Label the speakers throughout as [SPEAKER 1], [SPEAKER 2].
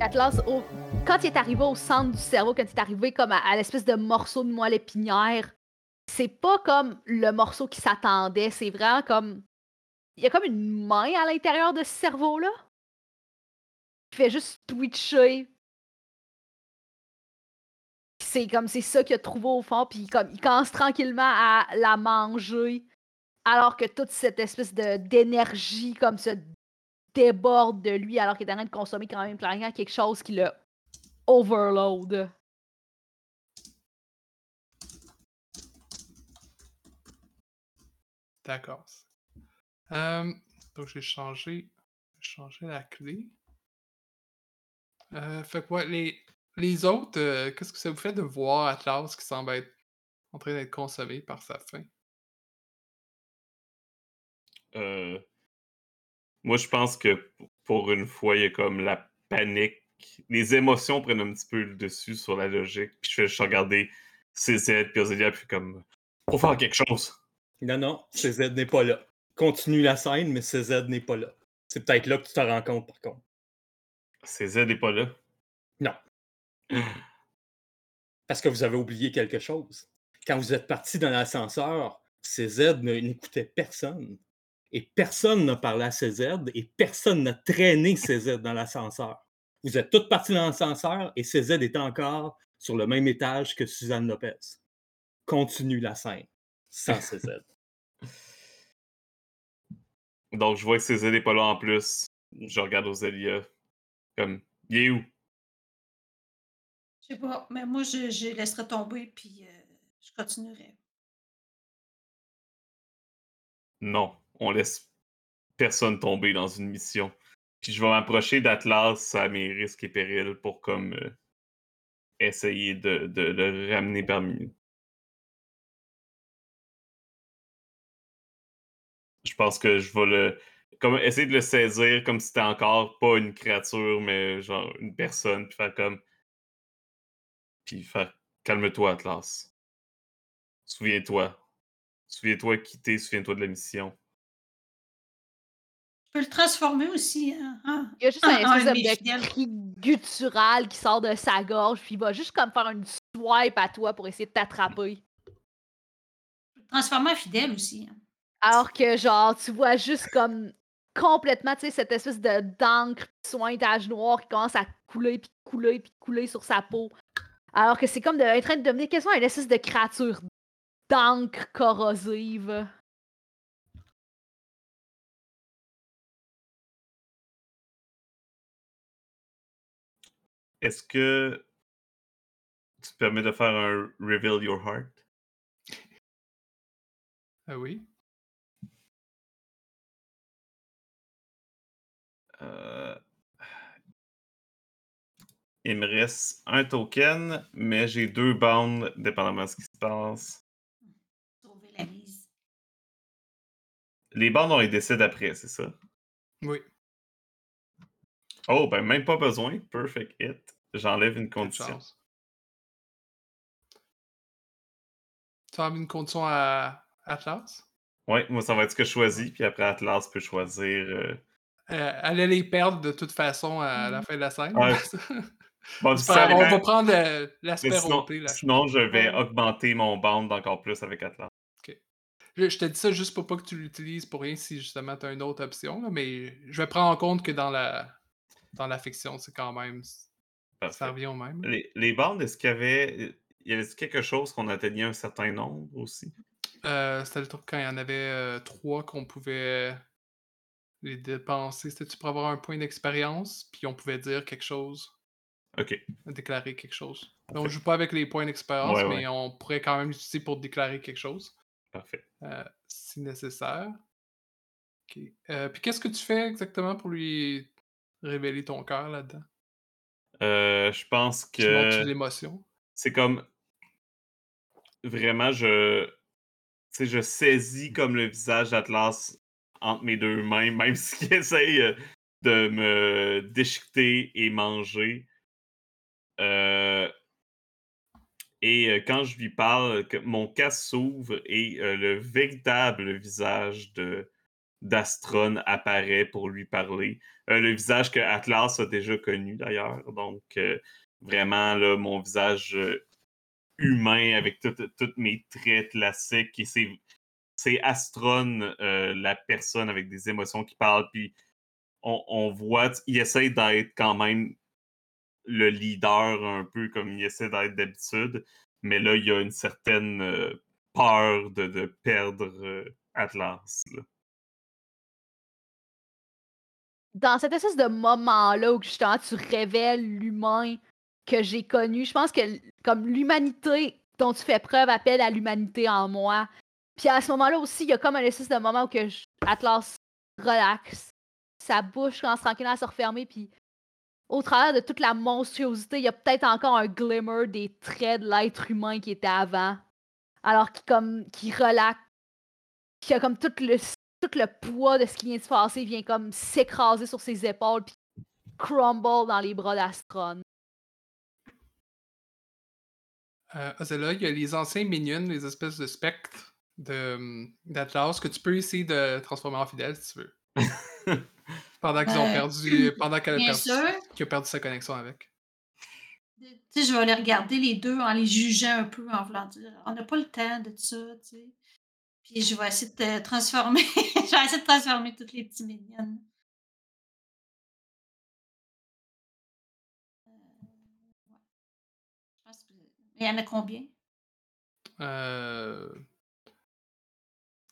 [SPEAKER 1] Atlas, quand il est arrivé au centre du cerveau, quand il est arrivé comme à, à l'espèce de morceau de moelle épinière, c'est pas comme le morceau qui s'attendait, c'est vraiment comme. Il y a comme une main à l'intérieur de ce cerveau-là. Qui fait juste twitcher. C'est comme c'est ça qu'il a trouvé au fond, puis comme il commence tranquillement à la manger, alors que toute cette espèce de d'énergie comme se déborde de lui, alors qu'il est en train de consommer quand même clairement quelque chose qui le overload.
[SPEAKER 2] D'accord. Euh, donc j'ai changé, changé la clé. Euh, fait que ouais, les, les autres, euh, qu'est-ce que ça vous fait de voir Atlas qui semble être en train d'être consommé par sa faim?
[SPEAKER 3] Euh, Moi, je pense que pour une fois, il y a comme la panique. Les émotions prennent un petit peu le dessus sur la logique. Puis je fais juste regarder CZ puis Ozélia, puis comme, faut faire quelque chose.
[SPEAKER 4] Non, non, CZ n'est pas là. Continue la scène, mais CZ n'est pas là. C'est peut-être là que tu te rends compte, par contre.
[SPEAKER 3] CZ n'est pas là?
[SPEAKER 4] Non. Parce que vous avez oublié quelque chose. Quand vous êtes parti dans l'ascenseur, CZ n'écoutait personne. Et personne n'a parlé à CZ et personne n'a traîné CZ dans l'ascenseur. Vous êtes tous partis dans l'ascenseur et CZ est encore sur le même étage que Suzanne Lopez. Continue la scène sans CZ.
[SPEAKER 3] Donc, je vois que CZ n'est pas là en plus. Je regarde Ozélia. Comme, il est où?
[SPEAKER 5] Je sais pas, mais moi, je, je laisserai tomber, puis euh, je continuerai.
[SPEAKER 3] Non, on laisse personne tomber dans une mission. Puis je vais m'approcher d'Atlas à mes risques et périls pour comme euh, essayer de, de le ramener parmi pense que je vais le. Comme essayer de le saisir comme si c'était encore pas une créature, mais genre une personne, puis faire comme. Puis faire calme-toi, Atlas. Souviens-toi. Souviens-toi qui t'es, souviens-toi de la mission.
[SPEAKER 5] Je peux le transformer aussi. Hein? hein,
[SPEAKER 1] Il y a juste un espèce
[SPEAKER 5] de
[SPEAKER 1] cri guttural qui sort de sa gorge, puis il va juste comme faire une swipe à toi pour essayer de t'attraper.
[SPEAKER 5] Je peux le transformer en fidèle aussi. hein.
[SPEAKER 1] Alors que, genre, tu vois juste comme complètement, tu sais, cette espèce de d'encre sointage noir qui commence à couler, puis couler, puis couler sur sa peau. Alors que c'est comme de, en train de devenir quasiment une espèce de créature d'encre corrosive.
[SPEAKER 3] Est-ce que tu te permets de faire un Reveal Your Heart?
[SPEAKER 2] Ah oui?
[SPEAKER 3] Euh, Il me reste un token, mais j'ai deux bounds, dépendamment de ce qui se passe.
[SPEAKER 5] Sauver la mise.
[SPEAKER 3] Les bounds, on les décide après, c'est ça?
[SPEAKER 2] Oui.
[SPEAKER 3] Oh, ben même pas besoin. Perfect hit. J'enlève une condition.
[SPEAKER 2] Tu as mis une condition à Atlas?
[SPEAKER 3] Ouais, moi, ça va être ce que je choisis, puis après, Atlas peut choisir. euh,
[SPEAKER 2] Euh, allait les perdre de toute façon à la
[SPEAKER 5] Mhm.
[SPEAKER 2] fin de la scène.
[SPEAKER 3] Ouais. Bon,
[SPEAKER 2] on
[SPEAKER 3] ça
[SPEAKER 2] va prendre euh, l'aspect
[SPEAKER 3] sinon.
[SPEAKER 2] Là.
[SPEAKER 3] sinon, je vais
[SPEAKER 2] Ouais.
[SPEAKER 3] augmenter mon bound encore plus avec Atlas.
[SPEAKER 2] Je, je te dis ça juste pour pas que tu l'utilises pour rien si justement tu as une autre option, là, mais je vais prendre en compte que dans la dans la fiction, c'est quand même. Ça
[SPEAKER 3] Parfait.
[SPEAKER 2] revient au même.
[SPEAKER 3] les bandes, est-ce qu'il y avait. Il y avait quelque chose qu'on atteignait un certain nombre aussi?
[SPEAKER 2] Euh, C'était le truc quand il y en avait euh, trois qu'on pouvait les dépenser. C'était-tu pour avoir un point d'expérience, puis on pouvait dire quelque chose,
[SPEAKER 3] Ok.
[SPEAKER 2] déclarer quelque chose. On
[SPEAKER 3] Parfait.
[SPEAKER 2] joue pas avec les points d'expérience,
[SPEAKER 3] Ouais, ouais.
[SPEAKER 2] mais on pourrait quand même l'utiliser pour déclarer quelque chose.
[SPEAKER 3] Parfait.
[SPEAKER 2] euh, si nécessaire. Ok. Euh, puis qu'est-ce que tu fais exactement pour lui révéler ton cœur là-dedans?
[SPEAKER 3] Euh, je pense
[SPEAKER 2] Tu montres
[SPEAKER 3] que
[SPEAKER 2] l'émotion?
[SPEAKER 3] c'est comme. Vraiment, je. Tu sais, je saisis comme le visage d'Atlas entre mes deux mains, même s'il essaye euh, de me déchiqueter et manger. Euh, et euh, quand je lui parle, mon casque s'ouvre et le véritable visage de d'Astron apparaît pour lui parler. Le visage que Atlas a déjà connu d'ailleurs. Donc vraiment là, mon visage humain avec tous mes traits classiques. Et c'est, c'est Astron, euh, la personne avec des émotions qui parle. Puis on, voit, il essaie d'être quand même le leader un peu comme il essaie d'être d'habitude. Mais là, il y a une certaine euh, peur de, de perdre euh, Atlas.
[SPEAKER 1] Dans cette espèce de moment-là où justement tu révèles l'humain que j'ai connu, je pense que comme l'humanité dont tu fais preuve appelle à l'humanité en moi. Puis à ce moment-là aussi, il y a comme un espèce de moment où que Atlas relaxe, sa bouche commence tranquillement à se refermer, puis au travers de toute la monstruosité, il y a peut-être encore un glimmer des traits de l'être humain qui était avant. Alors qu'il comme qui relaxe, puis y a comme tout le tout le poids de ce qui vient de se passer vient comme s'écraser sur ses épaules puis crumble dans les bras d'Astron.
[SPEAKER 2] Euh, Ozella, il y a les anciens minions, les espèces de spectres d'Atlas que tu peux essayer de transformer en fidèles si tu veux. Pendant qu'ils ont
[SPEAKER 5] Euh,
[SPEAKER 2] perdu. Pendant qu'elle a a perdu sa connexion avec.
[SPEAKER 5] Tu sais, je vais les regarder les deux en les jugeant un peu, en voulant dire on n'a pas le temps de ça, tu sais. Puis je vais essayer de te transformer. je vais essayer de transformer toutes les petits mignonnes. Euh, ouais. Je pense que. Il y en a combien?
[SPEAKER 2] Euh,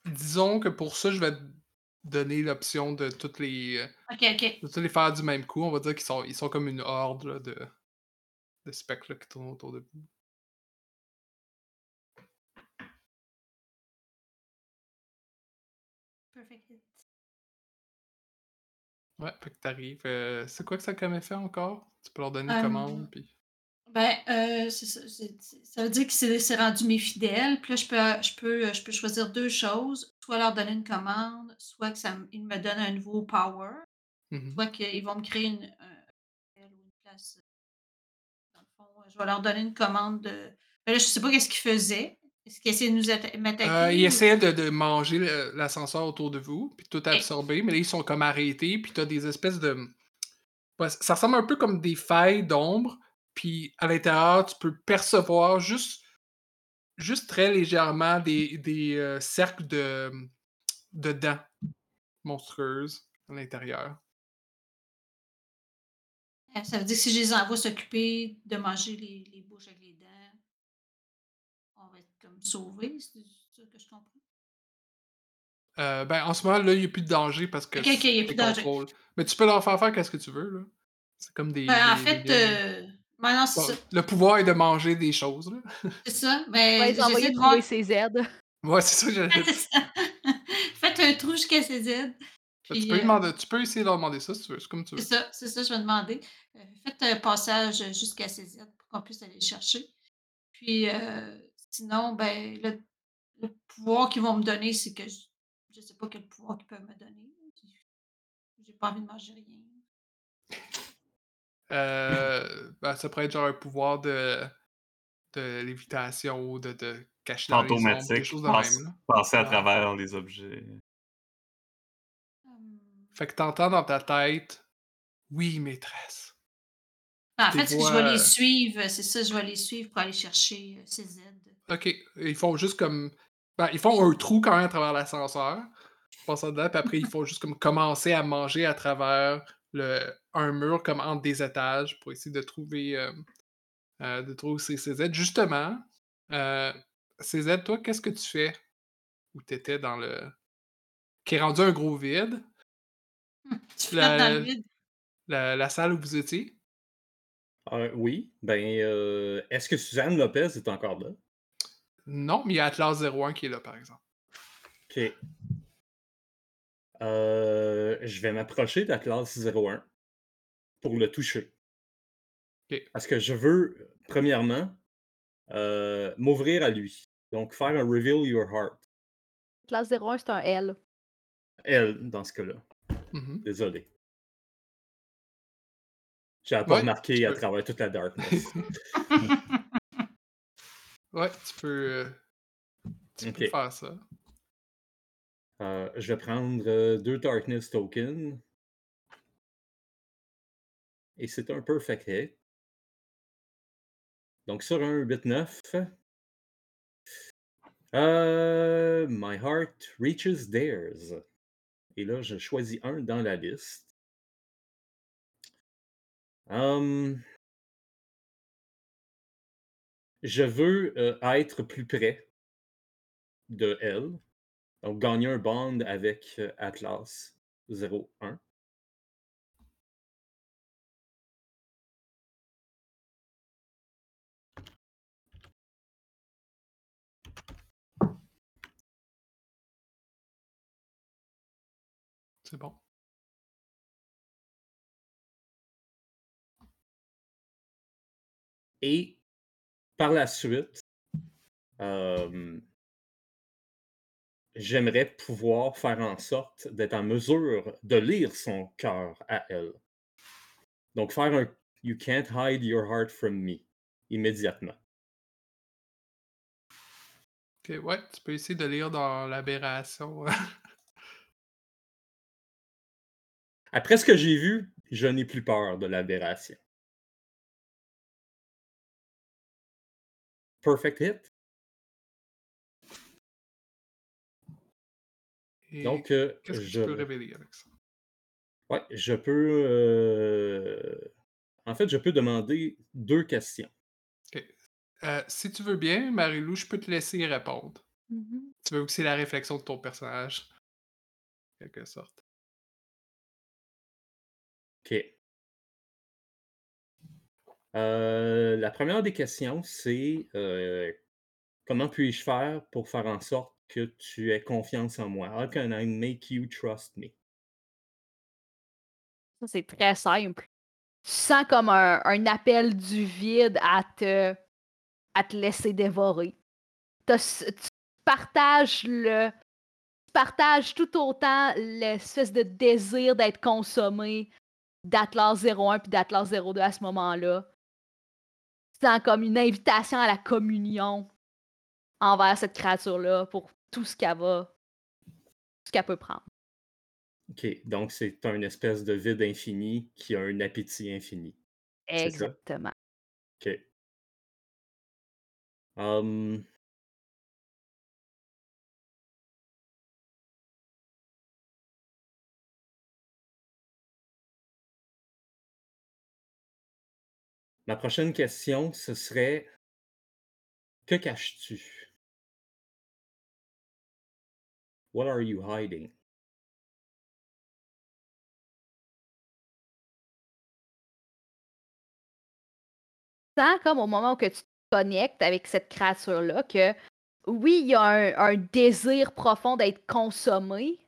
[SPEAKER 2] Disons que pour ça, je vais te donner l'option de toutes les. euh, de toutes les faire du même coup. On va dire qu'ils sont, ils sont comme une horde là, de, de spectres là, qui tournent autour de vous.
[SPEAKER 5] Perfect hit.
[SPEAKER 2] Ouais, fait que t'arrives. euh, c'est quoi que ça a comme effet encore? Tu peux leur donner une
[SPEAKER 5] Euh,
[SPEAKER 2] commande, puis.
[SPEAKER 5] Ben, euh, c'est ça, c'est- c'est- ça veut dire que c'est c'est rendu mes fidèles. Puis là, je peux, je, peux, je peux choisir deux choses. Soit leur donner une commande, soit que ça, me- ils me donnent un nouveau power,
[SPEAKER 2] Mhm.
[SPEAKER 5] soit qu'ils vont me créer une, un- ou une place. Dans le fond, je vais leur donner une commande de. Ben là, je sais pas qu'est-ce qu'ils faisaient. Est-ce qu'ils essaient de nous atta- m'attaquer?
[SPEAKER 2] Euh, ils
[SPEAKER 5] ou-
[SPEAKER 2] essaient de, de manger le- l'ascenseur autour de vous, puis tout
[SPEAKER 5] Ok.
[SPEAKER 2] absorber, mais là, ils sont comme arrêtés, puis t'as des espèces de. Ouais, ça ressemble un peu comme des failles d'ombre, puis à l'intérieur, tu peux percevoir juste, juste très légèrement des, des euh, cercles de, de dents monstrueuses à l'intérieur.
[SPEAKER 5] Euh, Ça veut dire que si je les envoie s'occuper de manger les, les bouches avec les dents, on va être comme sauvés, c'est ça que je comprends?
[SPEAKER 2] Euh, ben, en ce moment, là, il n'y a plus de danger parce que
[SPEAKER 5] Ok, ok, il y a plus de danger.
[SPEAKER 2] Mais tu peux leur faire faire qu'est-ce que tu veux, là. C'est comme des.
[SPEAKER 5] Ben, en fait,
[SPEAKER 2] des
[SPEAKER 5] euh, ben non, c'est
[SPEAKER 2] Bon,
[SPEAKER 5] ça.
[SPEAKER 2] le pouvoir est de manger des choses.
[SPEAKER 5] C'est ça. Mais
[SPEAKER 1] les envoyer
[SPEAKER 5] j'essaie de voir.
[SPEAKER 1] trouver ses aides.
[SPEAKER 2] Ouais, c'est ça que j'allais
[SPEAKER 5] ça. Faites un trou jusqu'à ses aides.
[SPEAKER 2] Tu peux, lui
[SPEAKER 5] euh,
[SPEAKER 2] demander, tu peux essayer de leur demander ça si tu veux, c'est comme tu veux.
[SPEAKER 5] c'est ça, c'est ça, je vais demander. Euh, faites un passage jusqu'à ses aides pour qu'on puisse aller le chercher. Puis, euh, sinon, ben, le, le pouvoir qu'ils vont me donner, c'est que je ne sais pas quel pouvoir qu'ils peuvent me donner. J'ai pas envie de manger rien.
[SPEAKER 2] Euh, ben, ça pourrait être genre un pouvoir de, de lévitation ou de, de cacher dans les ombres, des choses de
[SPEAKER 3] passe-
[SPEAKER 2] même. Là.
[SPEAKER 3] passer à travers les objets.
[SPEAKER 5] Hum.
[SPEAKER 2] Fait que t'entends dans ta tête, oui, maîtresse.
[SPEAKER 5] En
[SPEAKER 2] Tes
[SPEAKER 5] fait, je vais les
[SPEAKER 2] euh,
[SPEAKER 5] suivre, c'est ça, je vais les suivre pour aller chercher euh, ces aides.
[SPEAKER 2] Ok, ils font juste comme. Ben, ils font un trou quand même à travers l'ascenseur. Passant dedans, puis après, ils font juste comme commencer à manger à travers le, un mur, comme entre des étages, pour essayer de trouver. euh, euh, de trouver ces CZ. Justement, euh, CZ, toi, qu'est-ce que tu fais où t'étais dans le. qui est rendu un gros vide?
[SPEAKER 5] Tu flottes dans le
[SPEAKER 2] La,
[SPEAKER 5] vide.
[SPEAKER 2] la, la salle où vous étiez?
[SPEAKER 4] Euh, oui, ben, euh, est-ce que Suzanne Lopez est encore là?
[SPEAKER 2] Non, mais il y a Atlas 01 qui est là, par exemple.
[SPEAKER 4] OK. Euh, je vais m'approcher d'Atlas 01 pour le toucher. Parce que je veux, premièrement, euh, m'ouvrir à lui. Donc, faire un Reveal Your Heart.
[SPEAKER 1] Classe 01, c'est un L.
[SPEAKER 4] elle, dans ce cas-là.
[SPEAKER 2] Mhm.
[SPEAKER 4] Désolé. J'avais pas
[SPEAKER 2] Ouais,
[SPEAKER 4] remarqué à
[SPEAKER 2] peux.
[SPEAKER 4] travers toute la darkness.
[SPEAKER 2] Ouais, tu peux, euh, tu peux
[SPEAKER 4] Ok.
[SPEAKER 2] faire ça.
[SPEAKER 4] Euh, je vais prendre euh, deux Darkness tokens. Et c'est un perfect hit. Donc sur un 8-9, euh, My Heart Reaches Theirs. Et là, je choisis un dans la liste. Hum, je veux euh, être plus près de elle. Donc, gagner un bond avec euh, Atlas 01. Et par la suite, euh, j'aimerais pouvoir faire en sorte d'être en mesure de lire son cœur à elle. Donc, faire un You can't hide your heart from me immédiatement.
[SPEAKER 2] Ok, ouais, tu peux essayer de lire dans l'aberration.
[SPEAKER 4] Après ce que j'ai vu, je n'ai plus peur de l'aberration. Perfect hit.
[SPEAKER 2] Et
[SPEAKER 4] Donc, euh,
[SPEAKER 2] qu'est-ce que
[SPEAKER 4] je,
[SPEAKER 2] tu peux révéler avec ça?
[SPEAKER 4] ouais, je peux. euh, En fait, je peux demander deux questions.
[SPEAKER 2] Ok. Euh, si tu veux bien, Marie-Lou, je peux te laisser y répondre.
[SPEAKER 1] Mhm.
[SPEAKER 2] Tu veux aussi la réflexion de ton personnage? En quelque sorte.
[SPEAKER 4] OK. Euh, la première des questions, c'est euh, comment puis-je faire pour faire en sorte que tu aies confiance en moi? How I make you trust me?
[SPEAKER 1] Ça, c'est très simple. Tu sens comme un, appel du vide à te, laisser dévorer. Tu partages tout autant l'espèce de désir d'être consommé d'Atlas 01 puis d'Atlas 02 à ce moment-là. Sens comme une invitation à la communion envers cette créature-là pour tout ce qu'elle va. Tout ce qu'elle peut prendre.
[SPEAKER 4] OK. Donc, c'est un espèce de vide infini qui a un appétit infini. C'est?
[SPEAKER 1] Exactement.
[SPEAKER 4] OK. Hum, Ma prochaine question, ce serait Que caches-tu? What are you hiding?
[SPEAKER 1] comme au moment où tu te connectes avec cette créature-là que oui, il y a un désir profond d'être consommé,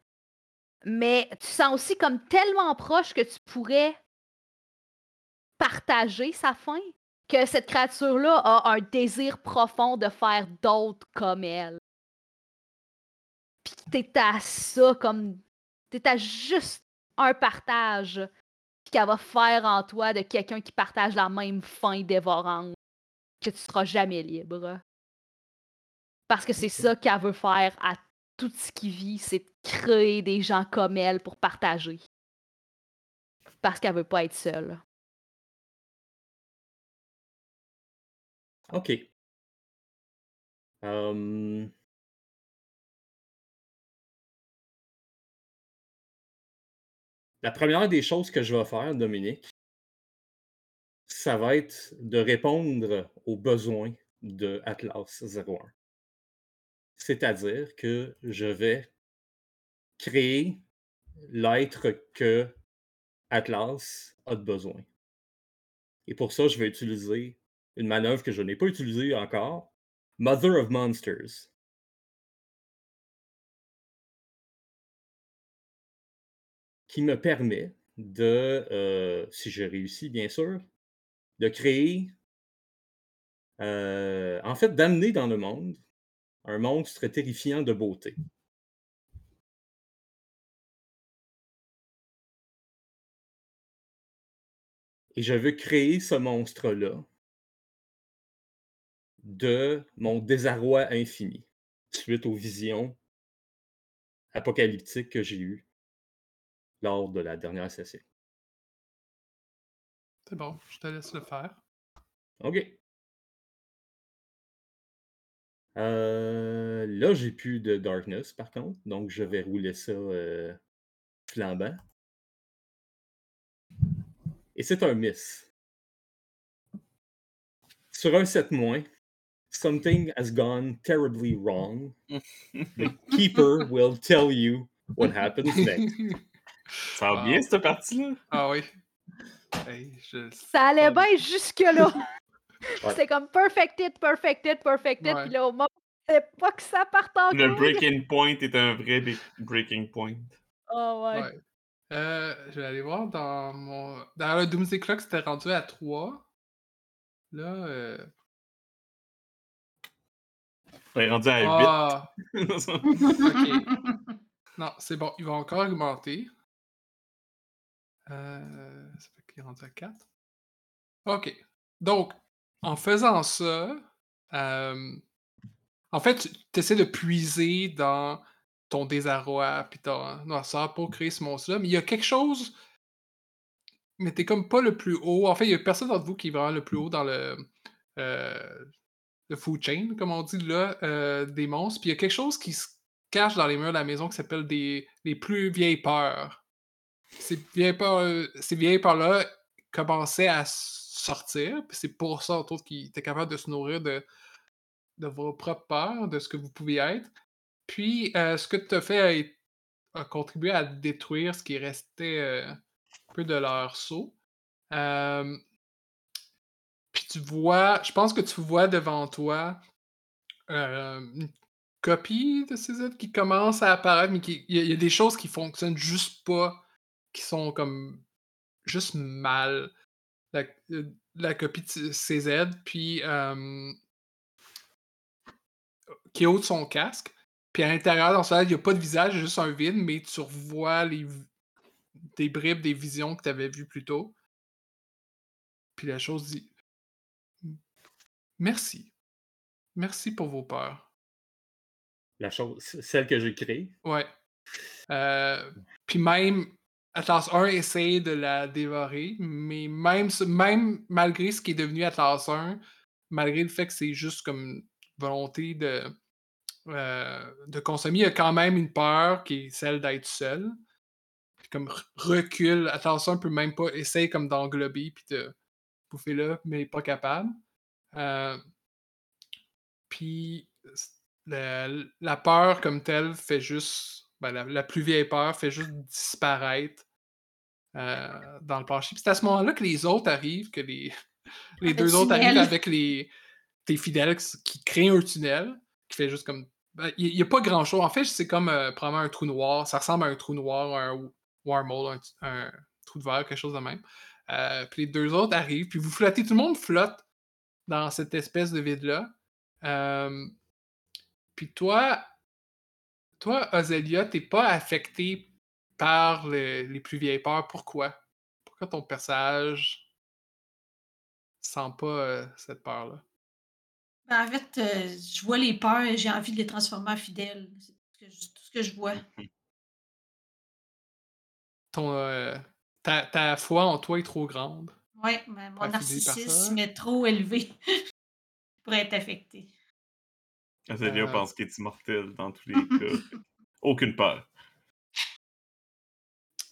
[SPEAKER 1] mais tu sens aussi comme tellement proche que tu pourrais partager sa faim, que cette créature-là a un désir profond de faire d'autres comme elle. Puis que t'es à ça comme... T'es à juste un partage qu'elle va faire en toi de quelqu'un qui partage la même faim dévorante, que tu seras jamais libre. Parce que c'est ça qu'elle veut faire à tout ce qui vit, c'est de créer des gens comme elle pour partager. Parce qu'elle veut pas être seule.
[SPEAKER 4] OK. La première des choses que je vais faire, Dominique, ça va être de répondre aux besoins de Atlas 01. C'est-à-dire que je vais créer l'être que Atlas a de besoin. Et pour ça, je vais utiliser une manœuvre que je n'ai pas utilisée encore. Mother of Monsters. Qui me permet de, euh, si j'ai réussi bien sûr, de créer, euh, en fait, d'amener dans le monde un monstre terrifiant de beauté. Et je veux créer ce monstre-là de mon désarroi infini, suite aux visions apocalyptiques que j'ai eues lors de la dernière session.
[SPEAKER 2] C'est bon, je te laisse le faire.
[SPEAKER 4] OK. Euh, là, j'ai plus de darkness, par contre. Donc, je vais rouler ça euh, flambant. Et c'est un miss. Sur un 7 moins, something has gone terribly wrong. The keeper will tell you what happens next.
[SPEAKER 3] Ça va bien, cette partie-là?
[SPEAKER 2] Ah oui. Hey, je-
[SPEAKER 1] Ça allait bien jusque-là.
[SPEAKER 4] Ouais.
[SPEAKER 1] C'était comme perfected, perfected, perfected.
[SPEAKER 2] Ouais.
[SPEAKER 1] Puis là, au moment où je savais pas que ça parte en
[SPEAKER 3] Le breaking point est un vrai breaking point.
[SPEAKER 1] Oh, ouais.
[SPEAKER 2] Ouais. Euh, je vais aller voir dans mon. Dans le Doomsday Clock, c'était rendu à 3. Là. Euh...
[SPEAKER 3] Est rendu à 8.
[SPEAKER 2] Ah! Non, c'est bon, il va encore augmenter. Euh, ça fait qu'il est rendu à 4. OK. Donc, en faisant ça, euh, en fait, tu essaies de puiser dans ton désarroi puis ton noirceur pour créer ce monstre-là, mais il y a quelque chose, mais t'es comme pas le plus haut. En fait, il y a personne d'entre vous qui est vraiment le plus haut dans le, euh, le food chain, comme on dit là, euh, des monstres. Puis il y a quelque chose qui se cache dans les murs de la maison qui s'appelle des les plus vieilles peurs. Ces vieilles peurs, ces vieilles peurs-là commençaient à sortir, puis c'est pour ça, entre autres, qu'ils étaient capables de se nourrir de, de vos propres peurs, de ce que vous pouvez être. Puis, euh, ce que tu as fait a, contribué à détruire ce qui restait euh, un peu de leur sceau. Euh, puis tu vois, je pense que tu vois devant toi euh, une copie de ces qui commence à apparaître, mais il y, a- des choses qui fonctionnent juste pas, qui sont comme juste mal. La, euh, la copie de CZ, puis euh, qui ôte son casque. Puis à l'intérieur, dans ça, il n'y a pas de visage, juste un vide, mais tu revois les, des bribes des visions que tu avais vues plus tôt. Puis la chose dit Merci. Merci pour vos peurs.
[SPEAKER 4] La chose, celle que j'ai créée.
[SPEAKER 2] Ouais. Euh, puis même, Atlas 1 essaye de la dévorer, mais même, même malgré ce qui est devenu Atlas 1, malgré le fait que c'est juste comme volonté de, euh, de consommer, il y a quand même une peur qui est celle d'être seul. Puis comme re- recule, Atlas 1 peut même pas essayer comme d'englober puis de bouffer là, mais pas capable. Euh, puis la, la peur comme telle fait juste. ben, la, la plus vieille peur fait juste disparaître euh, dans le plancher. Puis c'est à ce moment-là que les autres arrivent, que les, les deux autres arrivent avec les, tes fidèles qui, créent un tunnel qui fait juste comme. ben, Il n'y a pas grand-chose. En fait, c'est comme euh, probablement un trou noir. Ça ressemble à un trou noir, un wormhole, un, un trou de verre, quelque chose de même. Euh, puis les deux autres arrivent, puis vous flottez, tout le monde flotte dans cette espèce de vide-là. Euh, puis toi, toi, Ozelia, t'es pas affecté par le- les plus vieilles peurs. Pourquoi? Pourquoi ton personnage sent pas euh, cette peur-là?
[SPEAKER 5] Ben, en fait, euh, je vois les peurs et j'ai envie de les transformer en fidèles. C'est tout ce que je, tout ce que je vois.
[SPEAKER 2] Ton, euh, ta, ta foi en toi est trop grande.
[SPEAKER 5] Oui, mais mon narcissisme est trop élevé pour être affecté.
[SPEAKER 3] Azalea
[SPEAKER 2] Euh.
[SPEAKER 3] pense qu'il est immortel dans tous les cas. Aucune peur.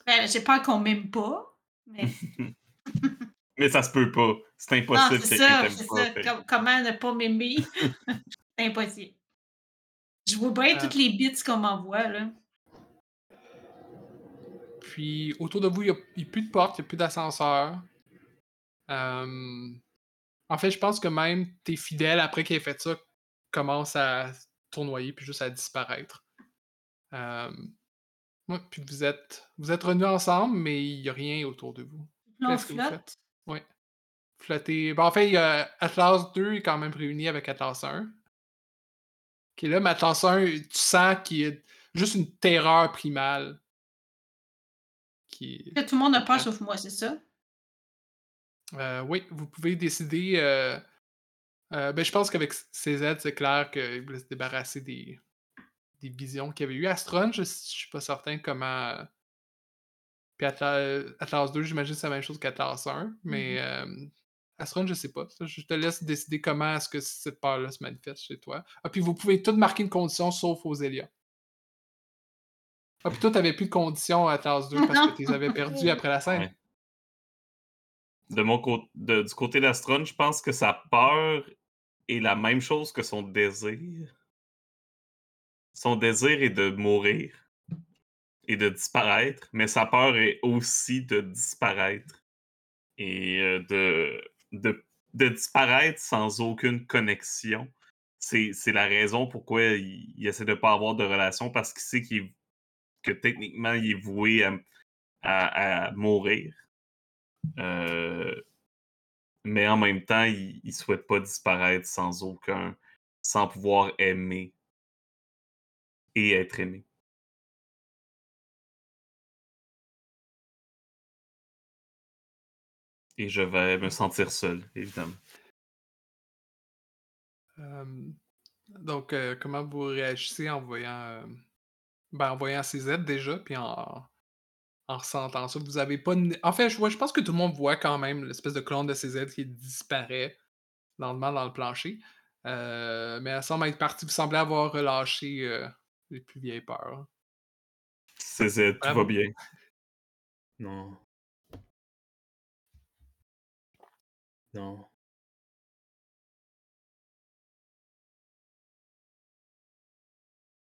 [SPEAKER 5] Ben, j'ai peur qu'on m'aime pas, mais
[SPEAKER 3] Mais ça se peut pas. C'est
[SPEAKER 5] non,
[SPEAKER 3] impossible
[SPEAKER 5] c'est
[SPEAKER 3] que
[SPEAKER 5] ça,
[SPEAKER 3] pas.
[SPEAKER 5] ça. Com- comment ne pas m'aimer? c'est impossible. Je vois bien
[SPEAKER 2] Euh.
[SPEAKER 5] toutes les bits qu'on m'envoie, là.
[SPEAKER 2] Puis autour de vous, il n'y a, plus de porte, il n'y a plus d'ascenseur. Euh, en fait, je pense que même tes fidèles, après qu'il ait fait ça, commencent à tournoyer puis juste à disparaître. Euh, ouais, puis vous êtes, vous êtes revenus ensemble, mais il n'y a rien autour de vous.
[SPEAKER 5] On flotte?
[SPEAKER 2] Ouais. Flotter. Ben, en fait, Atlas 2 est quand même réuni avec Atlas 1. Qui est là, mais Atlas 1, tu sens qu'il y a juste une terreur primale. Qui...
[SPEAKER 5] Tout le monde a peur
[SPEAKER 2] Ouais.
[SPEAKER 5] sauf moi, c'est ça?
[SPEAKER 2] Euh, oui, vous pouvez décider. euh, euh, ben, je pense qu'avec CZ, c'est clair qu'il voulait se débarrasser des, des visions qu'il y avait eu. Astron, je, je suis pas certain comment. Puis Atlas, Atlas 2, j'imagine que c'est la même chose qu'Atlas 1. Mais euh, Astron, je sais pas. Je te laisse décider comment est-ce que cette peur-là se manifeste chez toi. Ah, puis vous pouvez tout marquer une condition sauf aux Elia. Ah, puis toi, t'avais plus de conditions à Atlas 2 parce que tu les avais perdues après la scène.
[SPEAKER 3] Ouais. De mon côté, du côté d'Astron, je pense que sa peur est la même chose que son désir. Son désir est de mourir et de disparaître, mais sa peur est aussi de disparaître et euh, de, disparaître sans aucune connexion. C'est la raison pourquoi il, essaie de ne pas avoir de relation parce qu'il sait que techniquement il est voué à mourir. Euh, mais en même temps, il, il souhaite pas disparaître sans aucun, sans pouvoir aimer et être aimé. Et je vais me sentir seul, évidemment.
[SPEAKER 2] Euh, donc, euh, comment vous réagissez en voyant, ben, en voyant CZ déjà, puis en, en ressentant ça? Vous avez pas. En fait, je, vois- je pense que tout le monde voit quand même l'espèce de clone de CZ qui disparaît lentement dans le plancher. Euh, mais elle semble être partie. Vous semblez avoir relâché euh, les plus vieilles peurs.
[SPEAKER 3] CZ, tout va bien.
[SPEAKER 4] Non. Non.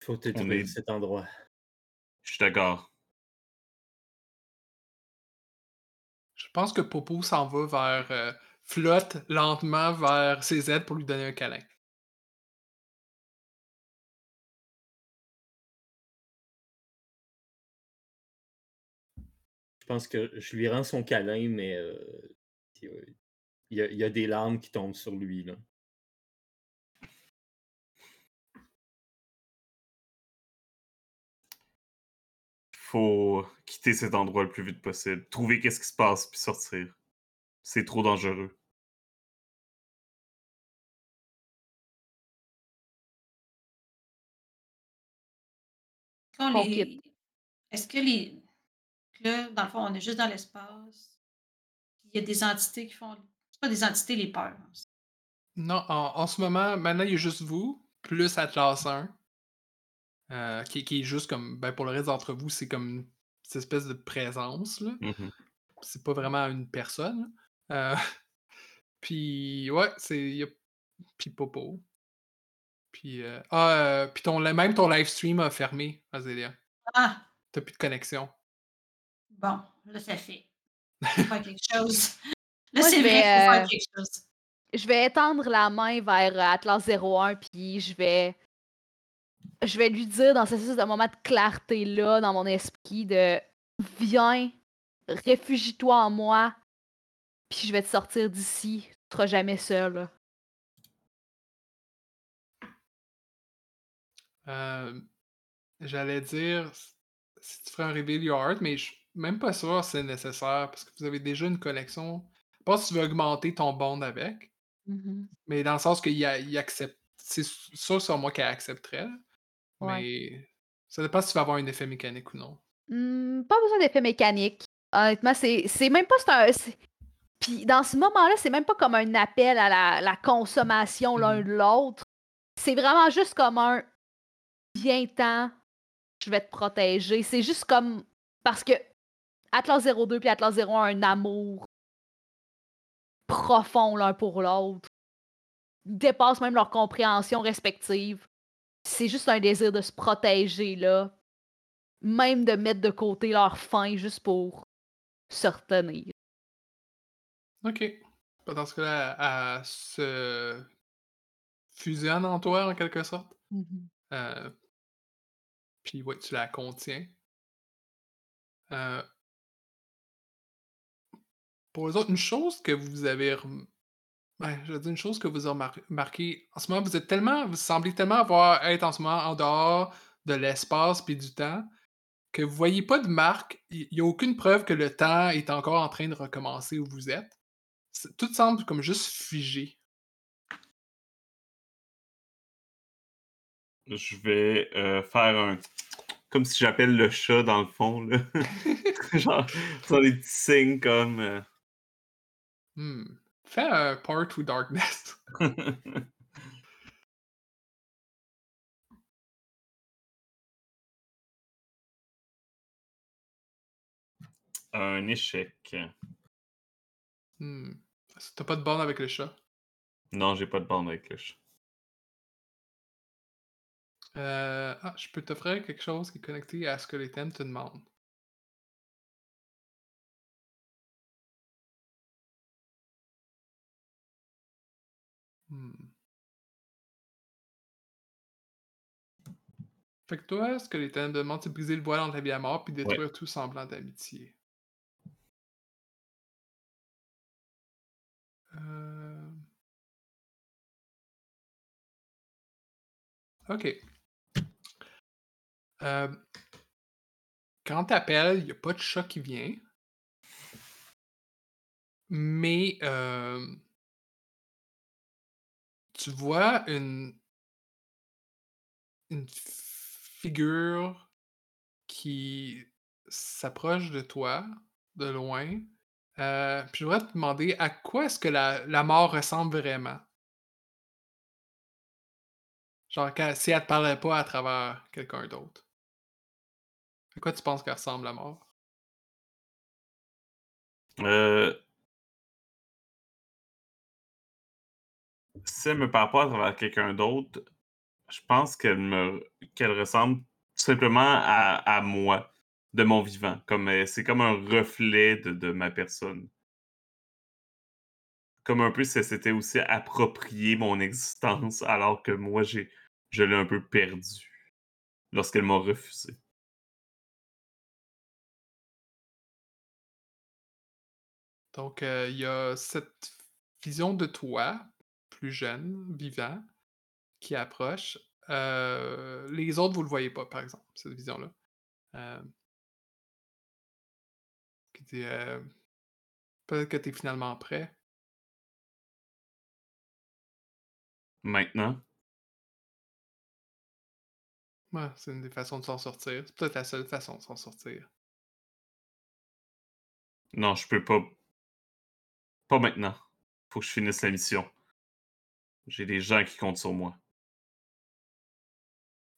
[SPEAKER 4] Faut
[SPEAKER 3] est-
[SPEAKER 4] cet endroit.
[SPEAKER 3] Je suis d'accord.
[SPEAKER 2] Je pense que Popo s'en va vers. euh, flotte lentement vers CZ pour lui donner un câlin.
[SPEAKER 4] Je pense que je lui rends son câlin, mais euh, y, a, il y a des larmes qui tombent sur lui. Là.
[SPEAKER 3] Faut quitter cet endroit le plus vite possible. Trouver qu'est-ce qui se passe, puis sortir. C'est trop dangereux.
[SPEAKER 5] Les-. Est-ce que les. Là, dans le fond, on est juste dans l'espace. Il y a des entités qui font. C'est pas des entités, les peurs. hein.
[SPEAKER 2] Non, en, en ce moment, maintenant, il y a juste vous, plus Atlas 1, euh, qui, qui est juste comme, ben, pour le reste d'entre vous, c'est comme cette espèce de présence, là.
[SPEAKER 3] Mhm.
[SPEAKER 2] C'est pas vraiment une personne. Euh, puis, ouais, c'est. il y a- Puis Popo. Puis, euh, ah, euh, puis ton, même ton live stream a fermé, Azélia.
[SPEAKER 5] Ah,
[SPEAKER 2] T'as plus de connexion.
[SPEAKER 5] bon, là, ça fait. Faut faire quelque chose. Là, c'est
[SPEAKER 1] je
[SPEAKER 5] vrai faut faire
[SPEAKER 1] euh,
[SPEAKER 5] quelque chose.
[SPEAKER 1] Je vais étendre la main vers Atlas 01, puis je vais. Je vais lui dire dans ce espèce de moment de clarté-là, dans mon esprit, de Viens, réfugie-toi en moi, puis je vais te sortir d'ici. Tu seras jamais seul.
[SPEAKER 2] Euh, J'allais dire si tu ferais un Reveal Your Heart, mais je suis même pas sûr si c'est nécessaire parce que vous avez déjà une collection. Pas si tu veux augmenter ton bond avec, mais dans le sens qu'il accepte. C'est sûr sur moi qu'elle accepterait.
[SPEAKER 1] Ouais.
[SPEAKER 2] Mais ça dépend si tu vas avoir un effet mécanique ou non.
[SPEAKER 1] Hmm, pas besoin d'effet mécanique. Honnêtement, c'est même pas. un- Puis dans ce moment-là, c'est même pas comme un appel à la, la consommation l'un
[SPEAKER 2] Mhm.
[SPEAKER 1] de l'autre. C'est vraiment juste comme un viens-t'en, je vais te protéger. C'est juste comme. Parce que Atlas 02 puis Atlas 01 ont un amour profond l'un pour l'autre. Dépassent même leur compréhension respective. C'est juste un désir de se protéger, là. Même de mettre de côté leur faim juste pour se retenir.
[SPEAKER 2] Ok. Dans ce cas-là, elle se fusionne en toi en quelque sorte. Euh, Puis ouais, tu la contiens. Euh, Pour les autres, une chose que vous avez rem- je veux dire une chose que vous avez remar- remarqué, en ce moment, vous êtes tellement, vous semblez tellement avoir être en ce moment en dehors de l'espace puis du temps que vous voyez pas de marque, il n'y a aucune preuve que le temps est encore en train de recommencer où vous êtes. c'est- tout semble comme juste figé.
[SPEAKER 3] Je vais euh, faire un. Comme si j'appelle le chat dans le fond, là. Genre, faire des petits signes comme. euh,
[SPEAKER 2] Hmm. Fais un Part to Darkness.
[SPEAKER 3] un échec.
[SPEAKER 2] Hmm. T'as pas de borne avec le chat?
[SPEAKER 3] Non, j'ai pas de bande avec le chat.
[SPEAKER 2] Euh, ah, je peux t'offrir quelque chose qui est connecté à ce que les thèmes te demandent. Hmm. Fait que toi, ce que les te demandent, c'est de briser le voile entre la vie et la mort, puis détruire tout semblant d'amitié. Euh... Ok. Euh, Quand t'appelles, il n'y a pas de chat qui vient. Mais euh, tu vois une, une figure qui s'approche de toi de loin. Euh, puis je voudrais te demander à quoi est-ce que la, la mort ressemble vraiment? Genre si elle te parlait pas à travers quelqu'un d'autre. À quoi tu penses qu'elle ressemble la mort?
[SPEAKER 3] Euh... Si elle me parle pas à travers quelqu'un d'autre, je pense qu'elle me qu'elle ressemble tout simplement à, à moi, de mon vivant. Comme euh, c'est comme un reflet de, de ma personne. Comme un peu si elle s'était aussi approprié mon existence alors que moi j'ai je l'ai un peu perdu lorsqu'elle m'a refusé.
[SPEAKER 2] Donc, euh, il y a cette vision de toi, plus jeune, vivant, qui approche. Euh, les autres, vous le voyez pas, par exemple, cette vision-là. Euh, qui dit euh, Peut-être que tu es finalement prêt.
[SPEAKER 3] Maintenant,
[SPEAKER 2] Ouais, c'est une des façons de s'en sortir. C'est peut-être la seule façon de s'en sortir.
[SPEAKER 3] non, je peux pas. Pas maintenant. Faut que je finisse la mission. J'ai des gens qui comptent sur moi.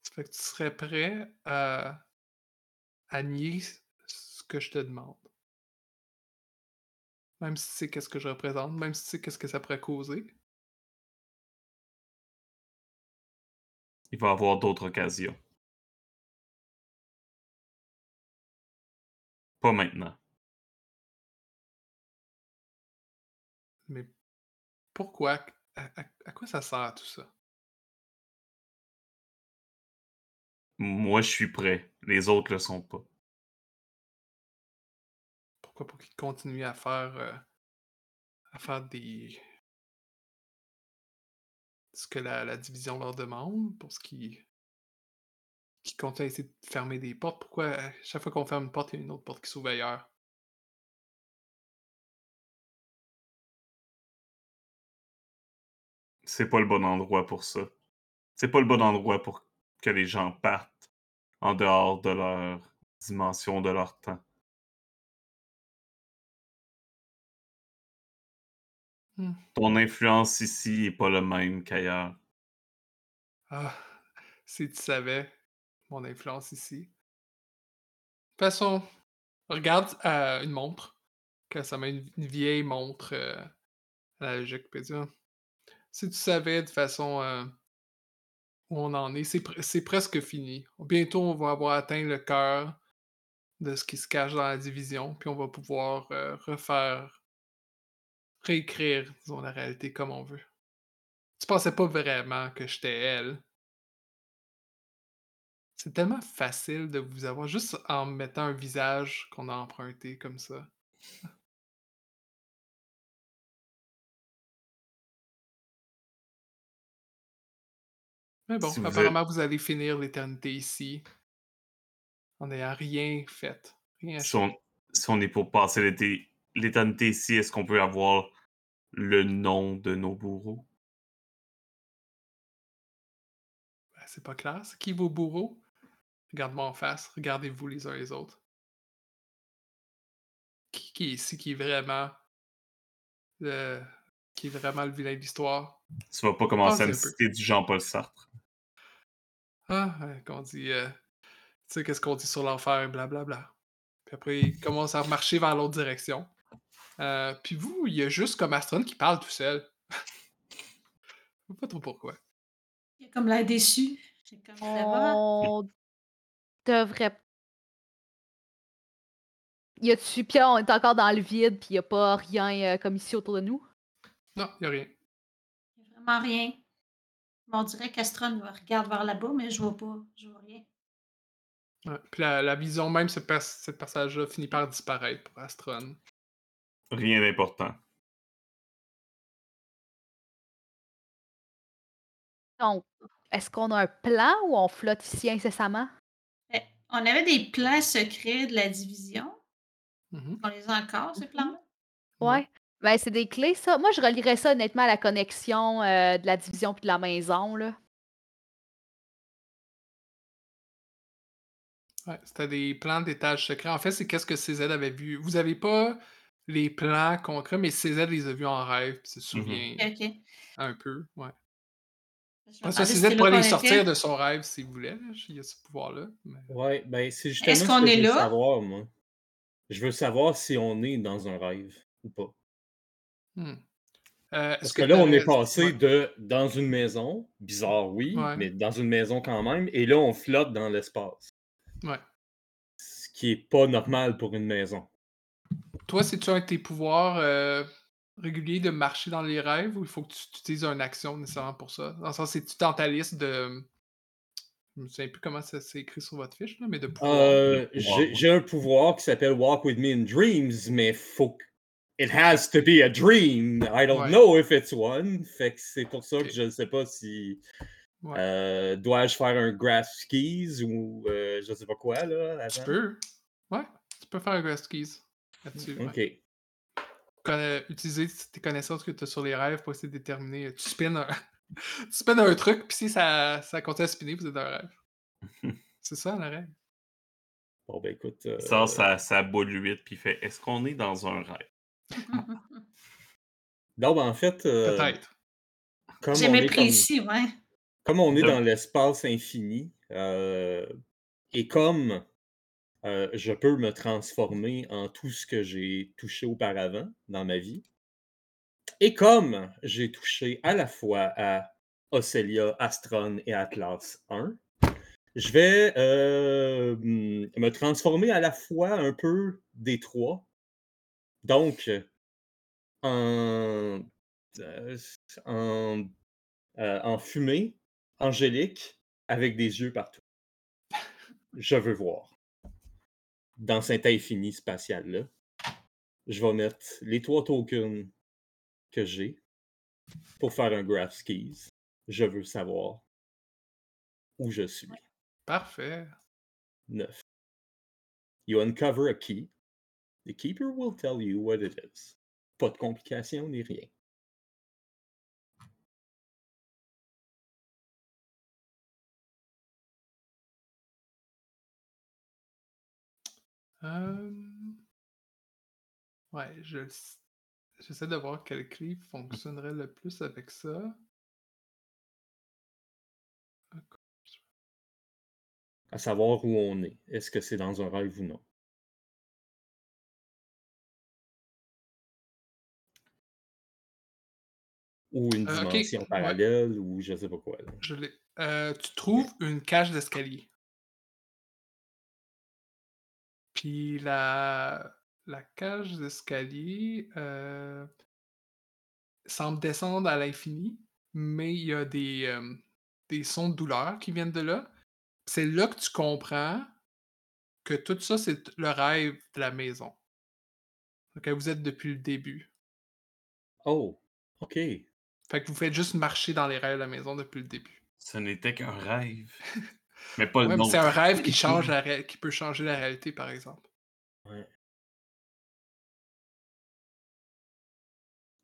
[SPEAKER 2] Ça fait que tu serais prêt à, à nier ce que je te demande. Même si tu sais qu'est-ce que je représente, même si tu sais qu'est-ce que ça pourrait causer.
[SPEAKER 3] Il va y avoir d'autres occasions. Pas maintenant.
[SPEAKER 2] Mais pourquoi? À, à- à quoi ça sert tout ça?
[SPEAKER 3] Moi, je suis prêt. Les autres le sont pas.
[SPEAKER 2] Pourquoi? Pour qu'ils continuent à faire euh, à faire des ce que la, la division leur demande, pour ce qui qui continuent à essayer de fermer des portes. Pourquoi à chaque fois qu'on ferme une porte, il y a une autre porte qui s'ouvre ailleurs?
[SPEAKER 3] C'est pas le bon endroit pour ça. C'est pas le bon endroit pour que les gens partent en dehors de leur dimension, de leur temps.
[SPEAKER 2] Hmm.
[SPEAKER 3] Ton influence ici est pas le même qu'ailleurs.
[SPEAKER 2] Ah, si tu savais mon influence ici. De toute façon, regarde euh, une montre. Que ça met une, vieille montre euh, analogique. puis dire, Si tu savais de façon euh, où on en est, c'est pre- c'est presque fini. Bientôt, on va avoir atteint le cœur de ce qui se cache dans la division, puis on va pouvoir euh, refaire, réécrire, disons, la réalité comme on veut. Tu pensais pas vraiment que j'étais elle. C'est tellement facile de vous avoir juste en mettant un visage qu'on a emprunté comme ça. Mais bon,
[SPEAKER 3] Si vous êtes-
[SPEAKER 2] apparemment, vous allez finir l'éternité ici en n'ayant rien fait. Rien
[SPEAKER 3] Si on, si on est pour passer l'été- l'éternité ici, est-ce qu'on peut avoir le nom de nos bourreaux?
[SPEAKER 2] Ben, c'est pas clair. C'est qui vos bourreaux? Regarde-moi en face. Regardez-vous les uns les autres. Qui, qui est ici qui est vraiment le, qui est vraiment le vilain de l'histoire?
[SPEAKER 3] Tu vas pas commencer à me
[SPEAKER 2] Pensez un peu.
[SPEAKER 3] citer du Jean-Paul Sartre.
[SPEAKER 2] Ah, ouais, qu'on dit, euh, tu sais, qu'est-ce qu'on dit sur l'enfer, blablabla. Puis après, il commence à marcher vers l'autre direction. Euh, puis vous, il y a juste comme Astron qui parle tout seul. Je sais pas trop pourquoi.
[SPEAKER 5] Il a comme l'air déçu. Comme vraiment.
[SPEAKER 1] On devrait. Y a-tu. Puis on est encore dans le vide, puis y a pas rien euh, comme ici autour de nous.
[SPEAKER 2] Non, il y a rien.
[SPEAKER 5] Il y a vraiment rien. On dirait qu'Astron regarde vers là-bas, mais je vois pas. Je vois rien.
[SPEAKER 2] Ouais. Puis la, la vision même, ce passage-là finit par disparaître pour Astron.
[SPEAKER 3] Rien d'important.
[SPEAKER 1] Donc, est-ce qu'on a un plan ou on flotte ici incessamment?
[SPEAKER 5] Eh, On avait des plans secrets de la division.
[SPEAKER 2] Mhm.
[SPEAKER 5] On les a encore, ces plans-là?
[SPEAKER 1] Ouais. Ben, c'est des clés, ça. Moi, je relierais ça honnêtement à la connexion euh, de la division puis de la maison, là.
[SPEAKER 2] Ouais, c'était des plans d'étage secrets. En fait, c'est qu'est-ce que CZ avait vu? Vous avez pas les plans concrets, mais CZ les a vus en rêve, puis se souvient
[SPEAKER 5] Ok, ok.
[SPEAKER 2] un peu. Ouais. Parce que CZ pourrait
[SPEAKER 5] là
[SPEAKER 2] les sortir de son rêve s'il voulait. là. Il y a ce pouvoir-là. mais-
[SPEAKER 4] Ouais, ben c'est justement
[SPEAKER 5] Est-ce
[SPEAKER 4] ce
[SPEAKER 5] qu'on
[SPEAKER 4] que
[SPEAKER 5] est
[SPEAKER 4] je veux
[SPEAKER 5] là?
[SPEAKER 4] savoir, moi. Je veux savoir si on est dans un rêve ou pas.
[SPEAKER 2] Hmm. Euh,
[SPEAKER 4] Parce que là, on est passé
[SPEAKER 2] ouais.
[SPEAKER 4] de dans une maison, bizarre, oui,
[SPEAKER 2] Ouais.
[SPEAKER 4] mais dans une maison quand même, et là, on flotte dans l'espace.
[SPEAKER 2] Ouais.
[SPEAKER 4] Ce qui est pas normal pour une maison.
[SPEAKER 2] Toi, c'est-tu un de tes pouvoirs euh, réguliers de marcher dans les rêves ou il faut que tu, tu utilises une action nécessairement pour ça? Dans le sens, c'est-tu dans ta liste de. Je me souviens plus comment ça c'est écrit sur votre fiche, là, mais de pouvoirs.
[SPEAKER 4] Euh,
[SPEAKER 3] pouvoir,
[SPEAKER 4] J'ai un pouvoir qui s'appelle Walk with me in dreams, mais faut que- It has to be a dream. I don't
[SPEAKER 2] Ouais.
[SPEAKER 4] know if it's one. Fait que c'est pour ça que je ne sais pas si.
[SPEAKER 2] Ouais.
[SPEAKER 4] euh, Dois-je faire un grass skis ou euh, je sais pas quoi là
[SPEAKER 2] Tu peux. Ouais, tu peux faire un Ghost Keys là-dessus. ouais.
[SPEAKER 4] Ok.
[SPEAKER 2] Conna- utiliser tes connaissances que tu as sur les rêves pour essayer de déterminer. Tu spins un, tu spins un truc, puis si ça, ça continue à spinner, vous êtes dans un rêve. C'est ça la règle.
[SPEAKER 4] Bon ben écoute. euh,
[SPEAKER 3] sort sa, sa boule 8 puis il fait Est-ce qu'on est dans un rêve?
[SPEAKER 4] Non, ben en fait. euh,
[SPEAKER 2] Peut-être.
[SPEAKER 4] comme
[SPEAKER 5] J'ai
[SPEAKER 4] on est
[SPEAKER 5] méprécis, ouais.
[SPEAKER 4] comme on est
[SPEAKER 3] De-
[SPEAKER 4] dans l'espace infini, euh, et comme euh, je peux me transformer en tout ce que j'ai touché auparavant dans ma vie, et comme j'ai touché à la fois à Ocelia, Astron et Atlas 1, je vais euh, me transformer à la fois un peu des trois. Donc, en, en en fumée, angélique, avec des yeux partout. Je veux voir. Dans cet infini spatial-là, je vais mettre les trois tokens que j'ai pour faire un graph skis. Je veux savoir où je suis.
[SPEAKER 2] Parfait.
[SPEAKER 4] 9. You uncover a key. The keeper will tell you what it is. Pas de complications ni rien.
[SPEAKER 2] Euh, Ouais, je... j'essaie de voir quelle clé fonctionnerait le plus avec ça.
[SPEAKER 4] À savoir où on est. Est-ce que c'est dans un rêve ou non? Ou une
[SPEAKER 2] Euh,
[SPEAKER 4] dimension parallèle, ou je sais pas quoi. là.
[SPEAKER 2] Je l'ai. Euh, tu trouves une cage d'escalier. Puis la, la cage d'escalier euh, semble descendre à l'infini, mais il y a des, des sons de douleur qui viennent de là. C'est là que tu comprends que tout ça, c'est le rêve de la maison. Donc, vous êtes depuis le début.
[SPEAKER 4] Oh, ok.
[SPEAKER 2] Fait que vous faites juste marcher dans les rêves de la maison depuis le début.
[SPEAKER 3] Ce n'était qu'un rêve. Mais pas le
[SPEAKER 2] Ouais, mais
[SPEAKER 3] nôtre.
[SPEAKER 2] c'est un rêve qui change la ré- qui peut changer la réalité, par exemple.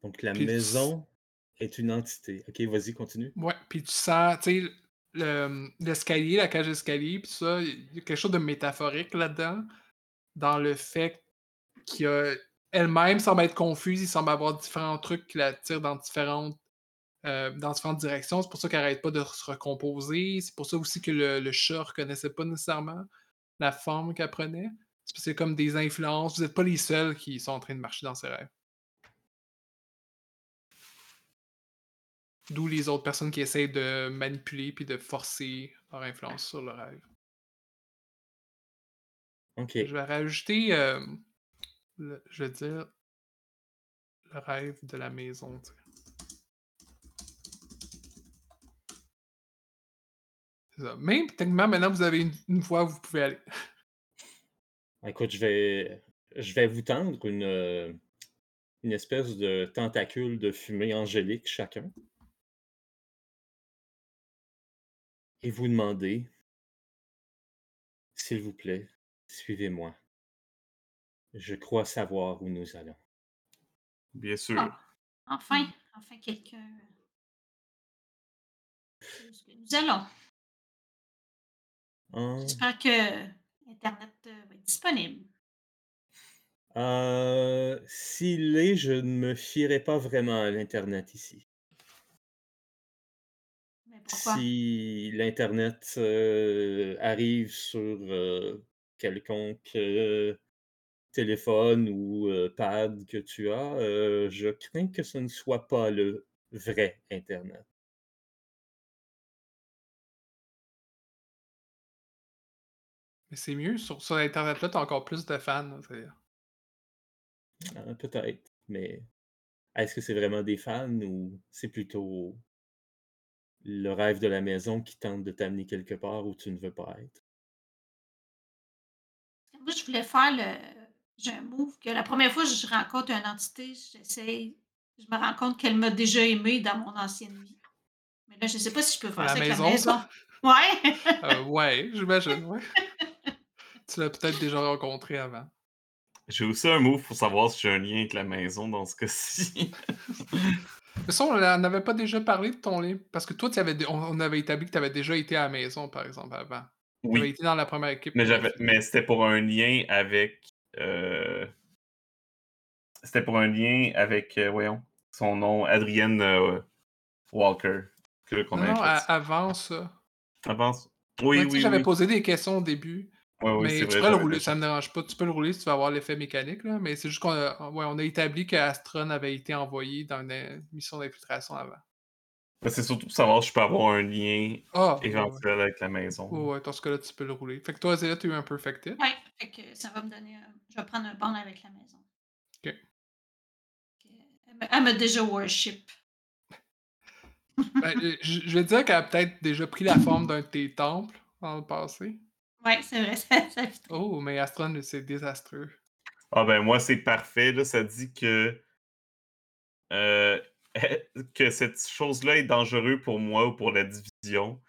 [SPEAKER 4] Donc la
[SPEAKER 2] Puis tu-
[SPEAKER 4] maison est une entité. Ok, vas-y, continue.
[SPEAKER 2] Ouais, puis tu sens, tu sais, le- l'escalier, la cage d'escalier, puis ça, il y a quelque chose de métaphorique là-dedans, dans le fait qu'elle-même semble être confuse, il semble avoir différents trucs qui la tirent dans différentes, euh, dans différentes directions. C'est pour ça qu'elle n'arrête pas de se recomposer. C'est pour ça aussi que le, le chat reconnaissait pas nécessairement la forme qu'elle prenait. C'est comme des influences. Vous n'êtes pas les seuls qui sont en train de marcher dans ses rêves. D'où les autres personnes qui essayent de manipuler puis de forcer leur influence sur le rêve.
[SPEAKER 4] Ok.
[SPEAKER 2] Je vais rajouter, euh, le- je veux dire, le rêve de la maison sais. C'est ça. Même techniquement, maintenant, vous avez une, une voie où vous pouvez aller.
[SPEAKER 4] Écoute, je vais, je vais vous tendre une, une espèce de tentacule de fumée angélique chacun. Et vous demander, s'il vous plaît, suivez-moi. Je crois savoir où nous allons.
[SPEAKER 3] Bien sûr.
[SPEAKER 5] Ah. Enfin, enfin quelqu'un. Nous allons?
[SPEAKER 4] En-
[SPEAKER 5] J'espère que Internet euh, va être disponible.
[SPEAKER 4] Euh, S'il est, je ne me fierai pas vraiment à l'Internet ici.
[SPEAKER 5] Mais pourquoi?
[SPEAKER 4] Si l'Internet euh, arrive sur euh, quelconque téléphone ou pad que tu as, je crains que ce ne soit pas le vrai Internet.
[SPEAKER 2] C'est mieux, sur, sur Internet-là, t'as encore plus de fans. là, c'est-
[SPEAKER 4] Euh, Peut-être, mais est-ce que c'est vraiment des fans ou c'est plutôt le rêve de la maison qui tente de t'amener quelque part où tu ne veux pas être?
[SPEAKER 5] Moi, je voulais faire le. J'ai un move que la première fois que je rencontre une entité, j'essaye. Je me rends compte qu'elle m'a déjà aimé dans mon ancienne vie. Mais là, je ne sais pas si je peux faire
[SPEAKER 2] La
[SPEAKER 5] ça avec
[SPEAKER 2] maison,
[SPEAKER 5] la maison.
[SPEAKER 2] ça?
[SPEAKER 5] Ouais.
[SPEAKER 2] Euh, ouais, j'imagine, ouais. tu l'as peut-être déjà rencontré avant.
[SPEAKER 3] J'ai aussi un move pour savoir si j'ai un lien avec la maison dans ce cas-ci.
[SPEAKER 2] Mais ça, on n'avait pas déjà parlé de ton lien. Parce que toi, tu avais, on, avait établi que tu avais déjà été à la maison, par exemple, avant. Tu avais
[SPEAKER 3] Oui,
[SPEAKER 2] été dans la première équipe.
[SPEAKER 3] mais, mais c'était pour un lien avec. euh, C'était pour un lien avec, euh, voyons, son nom, Adrienne euh, Walker. Que,
[SPEAKER 2] Non, à-
[SPEAKER 3] ça.
[SPEAKER 2] avant ça.
[SPEAKER 3] Oui, oui,
[SPEAKER 2] J'avais
[SPEAKER 3] oui.
[SPEAKER 2] posé des questions au début.
[SPEAKER 3] Ouais, oui,
[SPEAKER 2] mais tu
[SPEAKER 3] vrai,
[SPEAKER 2] peux le rouler, ça me dérange pas. Tu peux le rouler si tu veux avoir l'effet mécanique, là, mais c'est juste qu'on a, ouais, on a établi qu'Astron avait été envoyé dans une euh, mission d'infiltration avant.
[SPEAKER 3] Mais c'est surtout pour savoir si je peux avoir un lien
[SPEAKER 2] Ah, ouais.
[SPEAKER 3] éventuel avec la maison.
[SPEAKER 2] Ouais, ouais, dans ce cas-là, tu peux le rouler. Fait que toi, Zéla, tu as eu un perfect hit.
[SPEAKER 5] Ouais, fait que ça va me donner. un- Je vais prendre un bond avec la maison.
[SPEAKER 2] Ok.
[SPEAKER 5] Elle me- elle m'a déjà worship.
[SPEAKER 2] Ben, euh, je je vais dire qu'elle a peut-être déjà pris la forme d'un de tes temples dans le passé.
[SPEAKER 5] Ouais, c'est vrai, ça, ça fit.
[SPEAKER 2] Oh, mais Astron, c'est désastreux.
[SPEAKER 3] Ah ben moi c'est parfait, là, ça dit que euh, que cette chose-là est dangereuse pour moi ou pour la division.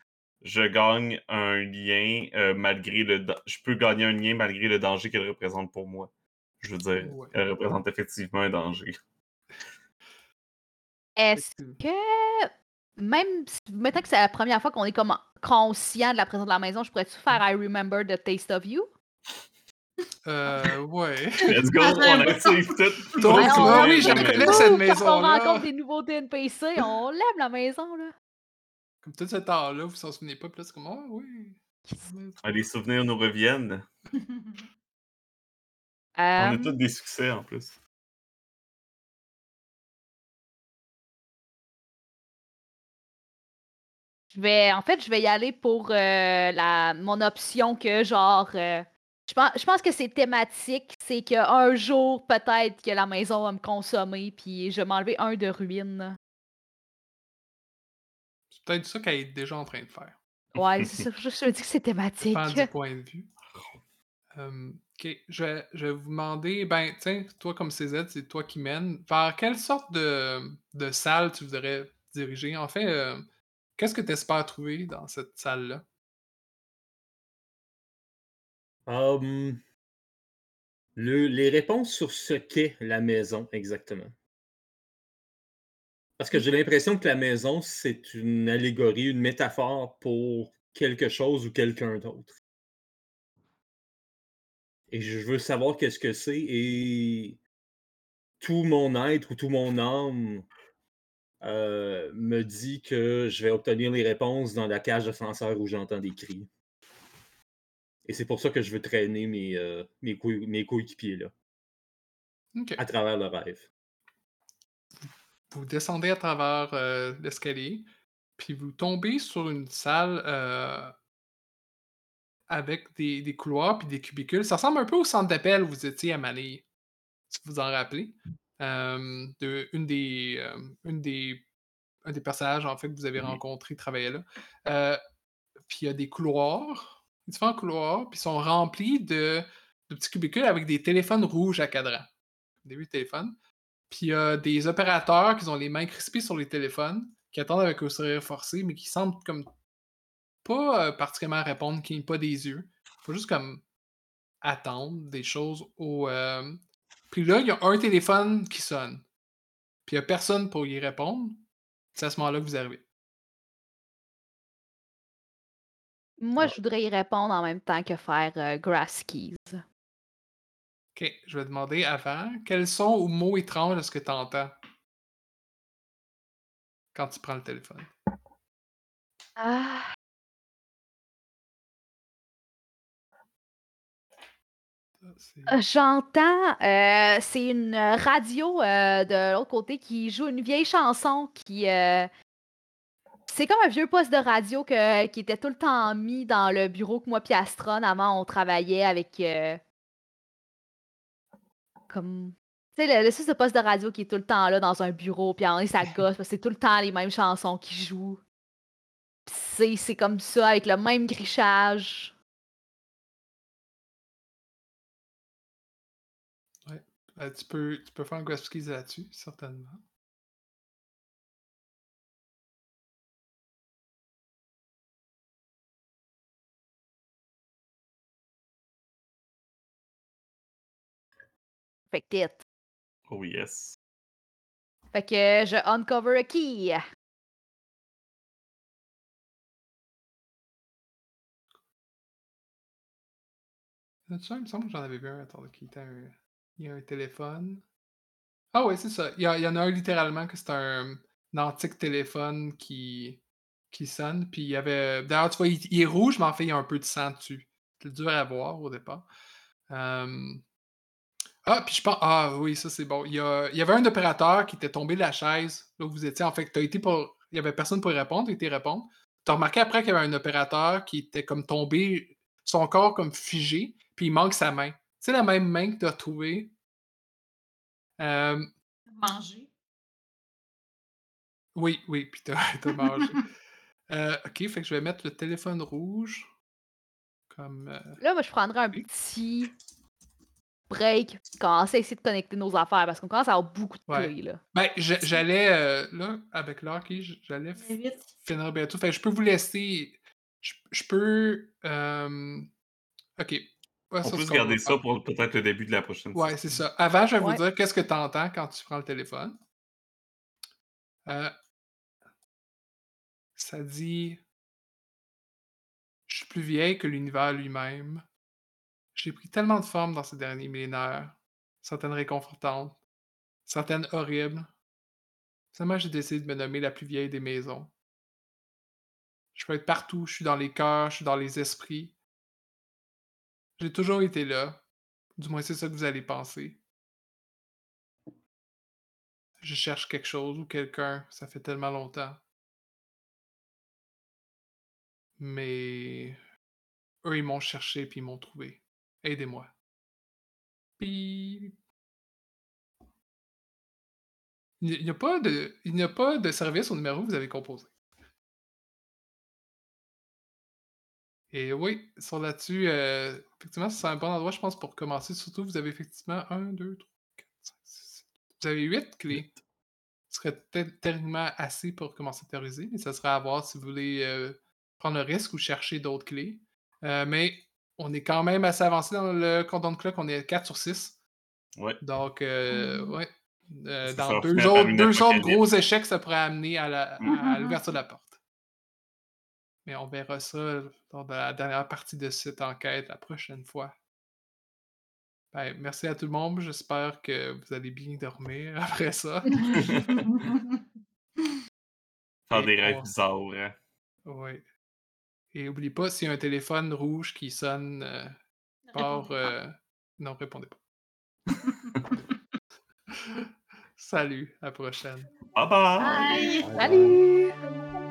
[SPEAKER 3] Je gagne un lien euh, malgré le da- je peux gagner un lien malgré le danger qu'elle représente pour moi. Je veux dire,
[SPEAKER 2] Ouais.
[SPEAKER 3] elle représente effectivement un danger.
[SPEAKER 1] Est-ce que, même si, mettons que c'est la première fois qu'on est comme conscient de la présence de la maison, je pourrais-tu faire I remember the taste of you?
[SPEAKER 2] Euh, ouais.
[SPEAKER 3] Let's go, on active tout.
[SPEAKER 2] Donc, oui, je cette
[SPEAKER 1] quand On rencontre des nouveaux NPC, on lève la maison, là.
[SPEAKER 2] Comme tout ce temps-là, vous vous en souvenez pas, puis là, c'est comme, ah oui.
[SPEAKER 3] Ah, les souvenirs nous reviennent. On a
[SPEAKER 1] Euh,
[SPEAKER 3] tous des succès en plus.
[SPEAKER 1] Je vais, en fait, je vais y aller pour euh, la, mon option que, genre, euh, je pense, je pense que c'est thématique. C'est qu'un jour, peut-être que la maison va me consommer, puis je vais m'enlever un de ruine.
[SPEAKER 2] C'est peut-être ça qu'elle est déjà en train de faire.
[SPEAKER 1] Ouais, c'est ça, je, je me dis que c'est thématique.
[SPEAKER 2] Dépend du point de vue. Euh, ok, je vais, je vais vous demander, ben, tiens, toi comme CZ, c'est toi qui mène. Vers quelle sorte de, de salle tu voudrais diriger? En fait, euh, qu'est-ce que tu espères trouver dans cette salle-là?
[SPEAKER 4] Le- les réponses sur ce qu'est la maison exactement. Parce que j'ai l'impression que la maison, c'est une allégorie, une métaphore pour quelque chose ou quelqu'un d'autre. Et je veux savoir qu'est-ce que c'est et tout mon être ou tout mon âme euh, me dit que je vais obtenir les réponses dans la cage d'ascenseur où j'entends des cris. Et c'est pour ça que je veux traîner mes, euh, mes, co- mes coéquipiers là, à travers le rêve.
[SPEAKER 2] Vous descendez à travers euh, l'escalier, puis vous tombez sur une salle avec des, des couloirs puis des cubicules. Ça ressemble un peu au centre d'appel où vous étiez à Manille, si vous vous en rappelez. De, une des, une des, un des personnages en fait que vous avez rencontré travaillait là. Puis il y a des couloirs, différents couloirs, puis ils sont remplis de, de petits cubicules avec des téléphones rouges à cadran. Des huit téléphones. Puis il y a des opérateurs qui ont les mains crispées sur les téléphones, qui attendent avec un sourire forcé, mais qui semblent comme pas euh, particulièrement répondre, qui n'ont pas des yeux. Faut juste comme attendre des choses au. euh, Puis là, il y a un téléphone qui sonne. Puis il n'y a personne pour y répondre. C'est à ce moment-là que vous arrivez.
[SPEAKER 1] Moi, je voudrais y répondre en même temps que faire euh, Grass Keys.
[SPEAKER 2] Ok, je vais demander avant, quels sons ou mots étranges est-ce que tu entends quand tu prends le téléphone?
[SPEAKER 1] Ah, J'entends, euh, c'est une euh, radio euh, de l'autre côté qui joue une vieille chanson qui. euh, c'est comme un vieux poste de radio que- qui était tout le temps mis dans le bureau que moi et Astron avant on travaillait avec. euh, comme. Tu sais, le, le de poste de radio qui est tout le temps là dans un bureau, puis en ça gosse, parce que c'est tout le temps les mêmes chansons qui jouent. Puis c'est comme ça, avec le même grichage.
[SPEAKER 2] Euh, tu, peux, tu peux faire un graph keys là-dessus, certainement.
[SPEAKER 1] Fait que tit.
[SPEAKER 3] Oh yes.
[SPEAKER 1] Fait que je uncover a key.
[SPEAKER 2] Un? Il me semble que j'en avais vu un. Attends, qui était un... Il y a un téléphone. Ah ouais, c'est ça. Il y, a- y en a un littéralement que c'est un, un antique téléphone qui, qui sonne. Puis il y avait. D'ailleurs, tu vois, il, est rouge, mais en fait, il y a un peu de sang dessus. C'est dur à voir au départ. Ah, puis je pense. Ah oui, ça c'est bon. Il y, a- y avait un opérateur qui était tombé de la chaise là où vous étiez. En fait, été pour. Il y avait personne pour répondre, tu été répondre. Tu as remarqué après qu'il y avait un opérateur qui était comme tombé, son corps comme figé, puis il manque sa main. Sais, la même main que tu as trouvée. Euh,
[SPEAKER 5] Manger.
[SPEAKER 2] oui, oui, puis t'as as mangé. Euh, ok, fait que je vais mettre le téléphone rouge comme. euh,
[SPEAKER 1] Là, moi, je prendrais un petit break, commencer à essayer de connecter nos affaires, parce qu'on commence à avoir beaucoup de
[SPEAKER 2] Ouais.
[SPEAKER 1] là.
[SPEAKER 2] Ben, j'allais, euh, là, avec Lucky, j'allais finir bientôt. Fait que je peux vous laisser. Je, je peux. euh, Ok. Ouais,
[SPEAKER 3] On peut se garder ça pour peut-être le début de la prochaine
[SPEAKER 2] Ouais,
[SPEAKER 3] session.
[SPEAKER 2] c'est ça. Avant, je vais
[SPEAKER 1] Ouais.
[SPEAKER 2] vous dire qu'est-ce que tu entends quand tu prends le téléphone? Euh, ça dit Je suis plus vieille que l'univers lui-même. J'ai pris tellement de formes dans ces derniers millénaires. Certaines réconfortantes, certaines horribles. Seulement, j'ai décidé de me nommer la plus vieille des maisons. Je peux être partout, je suis dans les cœurs, je suis dans les esprits. J'ai toujours été là. Du moins, c'est ça que vous allez penser. Je cherche quelque chose ou quelqu'un, ça fait tellement longtemps. Mais eux, ils m'ont cherché puis ils m'ont trouvé. Aidez-moi. Puis il n'y a- pas de il n'y a pas de service au numéro que vous avez composé. Et oui, sur là-dessus, euh, effectivement, c'est un bon endroit, je pense, pour commencer. Surtout, vous avez effectivement 1, 2, 3, 4, 5, 6, 7. Vous avez 8 clés. Ce serait techniquement assez pour commencer à théoriser, mais ça serait à voir si vous voulez euh, prendre le risque ou chercher d'autres clés. Euh, mais on est quand même assez avancé dans le compte de clock. On est à 4 sur 6.
[SPEAKER 3] Ouais.
[SPEAKER 2] Donc, euh,
[SPEAKER 5] Mhm.
[SPEAKER 2] ouais. Euh, dans deux autres, deux gros échecs, ça pourrait amener à
[SPEAKER 5] Mhm.
[SPEAKER 2] l'ouverture de la porte. Mais on verra ça lors de la dernière partie de cette enquête la prochaine fois. Ben, merci à tout le monde. J'espère que vous allez bien dormir après ça.
[SPEAKER 3] Faire des rêves
[SPEAKER 2] on-
[SPEAKER 3] bizarres. hein.
[SPEAKER 2] Oui. Et oublie pas, s'il y a un téléphone rouge qui sonne euh, par. euh, Non, répondez pas. Salut, à la prochaine.
[SPEAKER 3] Bye bye!
[SPEAKER 5] Bye!
[SPEAKER 1] Salut!